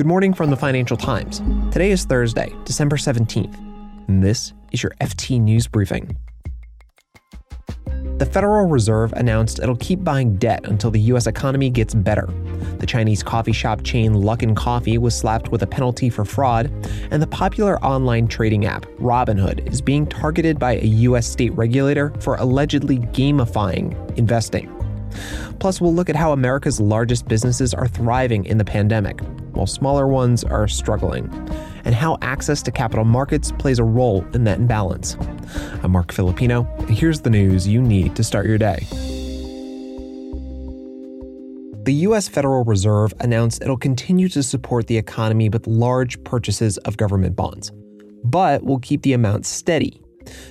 Good morning from the Financial Times. Today is Thursday, December 17th, and this is your FT News Briefing. The Federal Reserve announced it'll keep buying debt until the U.S. economy gets better. The Chinese coffee shop chain Luckin Coffee was slapped with a penalty for fraud, and the popular online trading app Robinhood is being targeted by a U.S. state regulator for allegedly gamifying investing. Plus, we'll look at how America's largest businesses are thriving in the pandemic, while smaller ones are struggling, and how access to capital markets plays a role in that imbalance. I'm Marc Filippino, and here's the news you need to start your day. The U.S. Federal Reserve announced it'll continue to support the economy with large purchases of government bonds, but will keep the amount steady.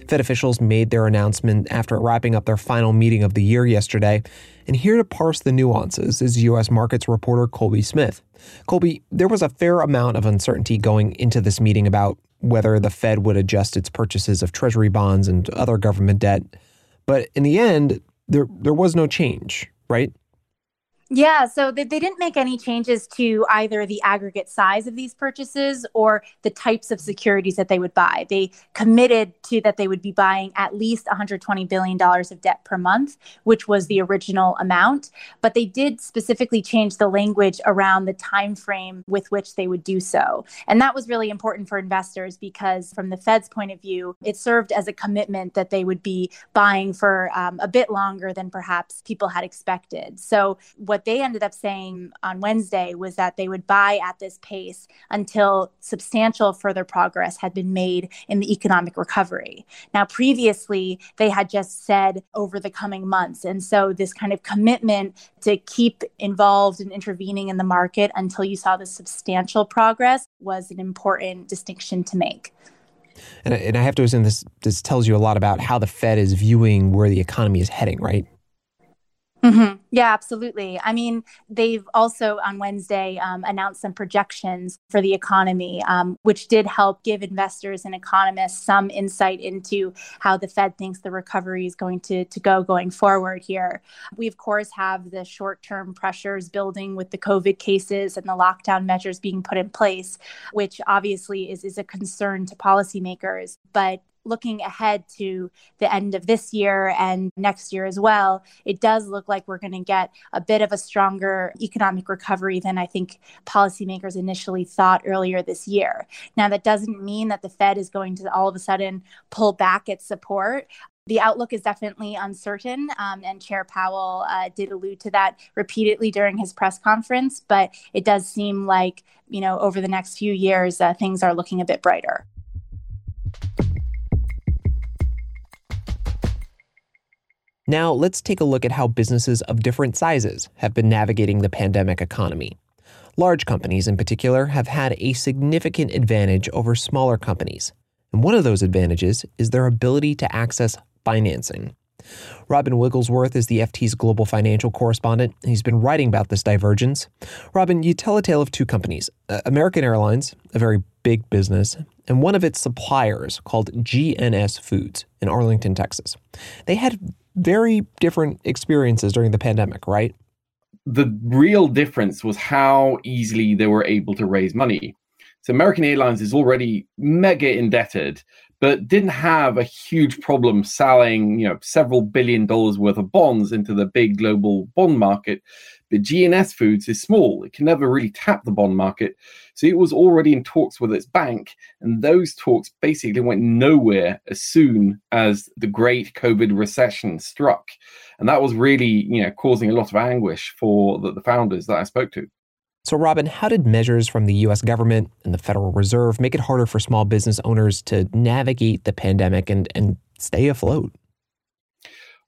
Fed officials made their announcement after wrapping up their final meeting of the year yesterday and here to parse the nuances is U.S. markets reporter Colby Smith. Colby, there was a fair amount of uncertainty going into this meeting about whether the Fed would adjust its purchases of Treasury bonds and other government debt. But in the end, there, there was no change, right? Yeah, so they, they didn't make any changes to either the aggregate size of these purchases or the types of securities that they would buy. They committed to that they would be buying at least $120 billion of debt per month, which was the original amount. But they did specifically change the language around the time frame with which they would do so. And that was really important for investors because, from the Fed's point of view, it served as a commitment that they would be buying for um, a bit longer than perhaps people had expected. So, what what they ended up saying on Wednesday was that they would buy at this pace until substantial further progress had been made in the economic recovery. Now, previously, they had just said over the coming months. And so, this kind of commitment to keep involved and intervening in the market until you saw the substantial progress was an important distinction to make. And, and I have to assume this this tells you a lot about how the Fed is viewing where the economy is heading, right? Mm-hmm. Yeah, absolutely. I mean, they've also on Wednesday um, announced some projections for the economy, um, which did help give investors and economists some insight into how the Fed thinks the recovery is going to, to go going forward here. We, of course, have the short term pressures building with the COVID cases and the lockdown measures being put in place, which obviously is, is a concern to policymakers. But looking ahead to the end of this year and next year as well, it does look like we're going to get a bit of a stronger economic recovery than I think policymakers initially thought earlier this year. Now, that doesn't mean that the Fed is going to all of a sudden pull back its support the outlook is definitely uncertain. Um, and Chair Powell uh, did allude to that repeatedly during his press conference. But it does seem like, you know, over the next few years, uh, things are looking a bit brighter. Now, let's take a look at how businesses of different sizes have been navigating the pandemic economy. Large companies, in particular, have had a significant advantage over smaller companies. And one of those advantages is their ability to access financing. Robin Wigglesworth is the FT's global financial correspondent. and He's been writing about this divergence. Robin, you tell a tale of two companies uh, American Airlines, a very big business, and one of its suppliers called GNS Foods in Arlington, Texas. They had very different experiences during the pandemic, right? The real difference was how easily they were able to raise money. So American Airlines is already mega indebted, but didn't have a huge problem selling, you know, several billion dollars worth of bonds into the big global bond market. But GNS Foods is small; it can never really tap the bond market. So it was already in talks with its bank, and those talks basically went nowhere as soon as the great COVID recession struck, and that was really, you know, causing a lot of anguish for the, the founders that I spoke to. So, Robin, how did measures from the US government and the Federal Reserve make it harder for small business owners to navigate the pandemic and, and stay afloat?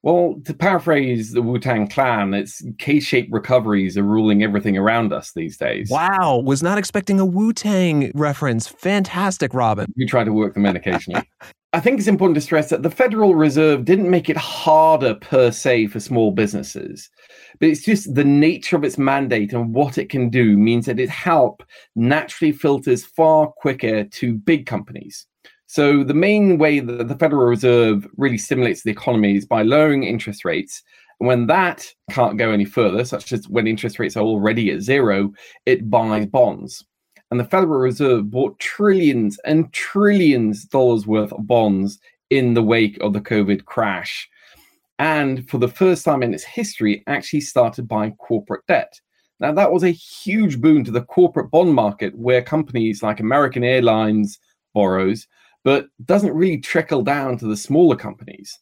Well, to paraphrase the Wu Tang Clan, it's K shaped recoveries are ruling everything around us these days. Wow, was not expecting a Wu Tang reference. Fantastic, Robin. We try to work them in occasionally. I think it's important to stress that the Federal Reserve didn't make it harder per se for small businesses, but it's just the nature of its mandate and what it can do means that its help naturally filters far quicker to big companies. So the main way that the Federal Reserve really stimulates the economy is by lowering interest rates. And when that can't go any further, such as when interest rates are already at zero, it buys bonds. And the Federal Reserve bought trillions and trillions of dollars worth of bonds in the wake of the COVID crash. And for the first time in its history, actually started buying corporate debt. Now, that was a huge boon to the corporate bond market where companies like American Airlines borrows, but doesn't really trickle down to the smaller companies.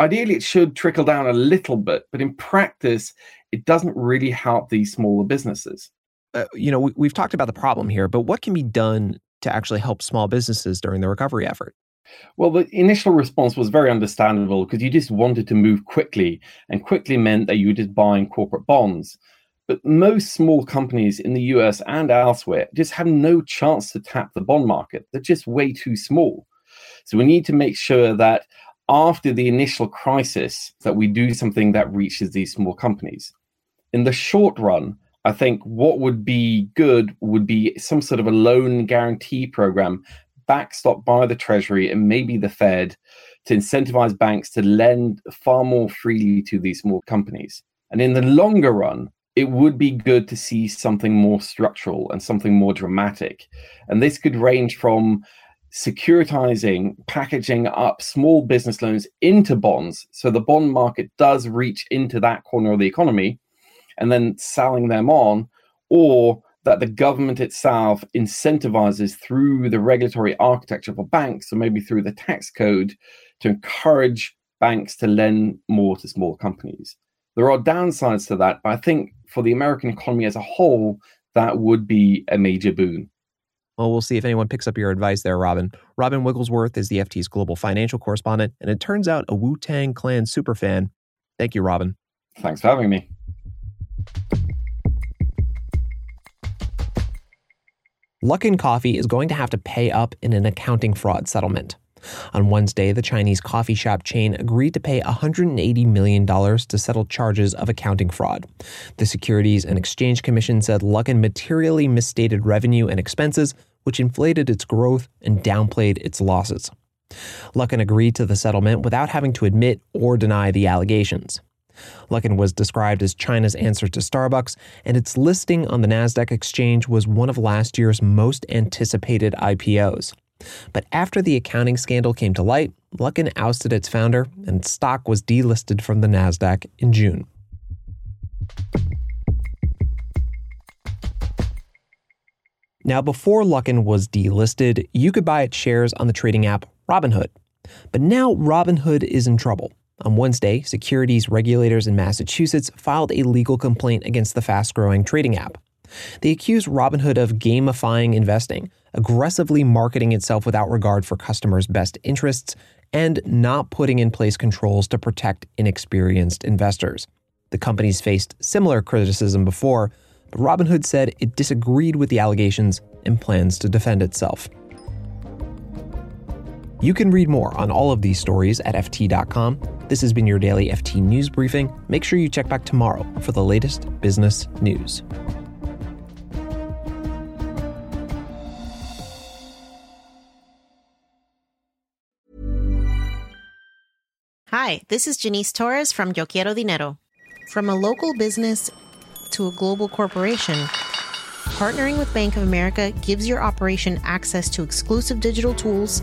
Ideally, it should trickle down a little bit, but in practice, it doesn't really help these smaller businesses. Uh, you know, we, we've talked about the problem here, but what can be done to actually help small businesses during the recovery effort? Well, the initial response was very understandable because you just wanted to move quickly, and quickly meant that you were just buying corporate bonds. But most small companies in the US and elsewhere just have no chance to tap the bond market. They're just way too small. So we need to make sure that after the initial crisis that we do something that reaches these small companies. In the short run, I think what would be good would be some sort of a loan guarantee program backstopped by the Treasury and maybe the Fed to incentivize banks to lend far more freely to these small companies. And in the longer run, it would be good to see something more structural and something more dramatic. And this could range from securitizing, packaging up small business loans into bonds. So the bond market does reach into that corner of the economy and then selling them on, or that the government itself incentivizes through the regulatory architecture for banks, or maybe through the tax code, to encourage banks to lend more to small companies. There are downsides to that, but I think for the American economy as a whole, that would be a major boon. Well, we'll see if anyone picks up your advice there, Robin. Robin Wigglesworth is the FT's global financial correspondent, and it turns out a Wu Tang Clan superfan. Thank you, Robin. Thanks for having me. Luckin Coffee is going to have to pay up in an accounting fraud settlement. On Wednesday, the Chinese coffee shop chain agreed to pay $180 million to settle charges of accounting fraud. The Securities and Exchange Commission said Luckin materially misstated revenue and expenses, which inflated its growth and downplayed its losses. Luckin agreed to the settlement without having to admit or deny the allegations. Luckin was described as China's answer to Starbucks, and its listing on the Nasdaq exchange was one of last year's most anticipated IPOs. But after the accounting scandal came to light, Luckin ousted its founder, and its stock was delisted from the NASDAQ in June. Now, before Luckin was delisted, you could buy its shares on the trading app Robinhood. But now Robinhood is in trouble. On Wednesday, securities regulators in Massachusetts filed a legal complaint against the fast growing trading app. They accuse Robinhood of gamifying investing, aggressively marketing itself without regard for customers' best interests, and not putting in place controls to protect inexperienced investors. The companies faced similar criticism before, but Robinhood said it disagreed with the allegations and plans to defend itself. You can read more on all of these stories at FT.com. This has been your daily FT News Briefing. Make sure you check back tomorrow for the latest business news. Hi, this is Janice Torres from Yo Quiero Dinero. From a local business to a global corporation, partnering with Bank of America gives your operation access to exclusive digital tools,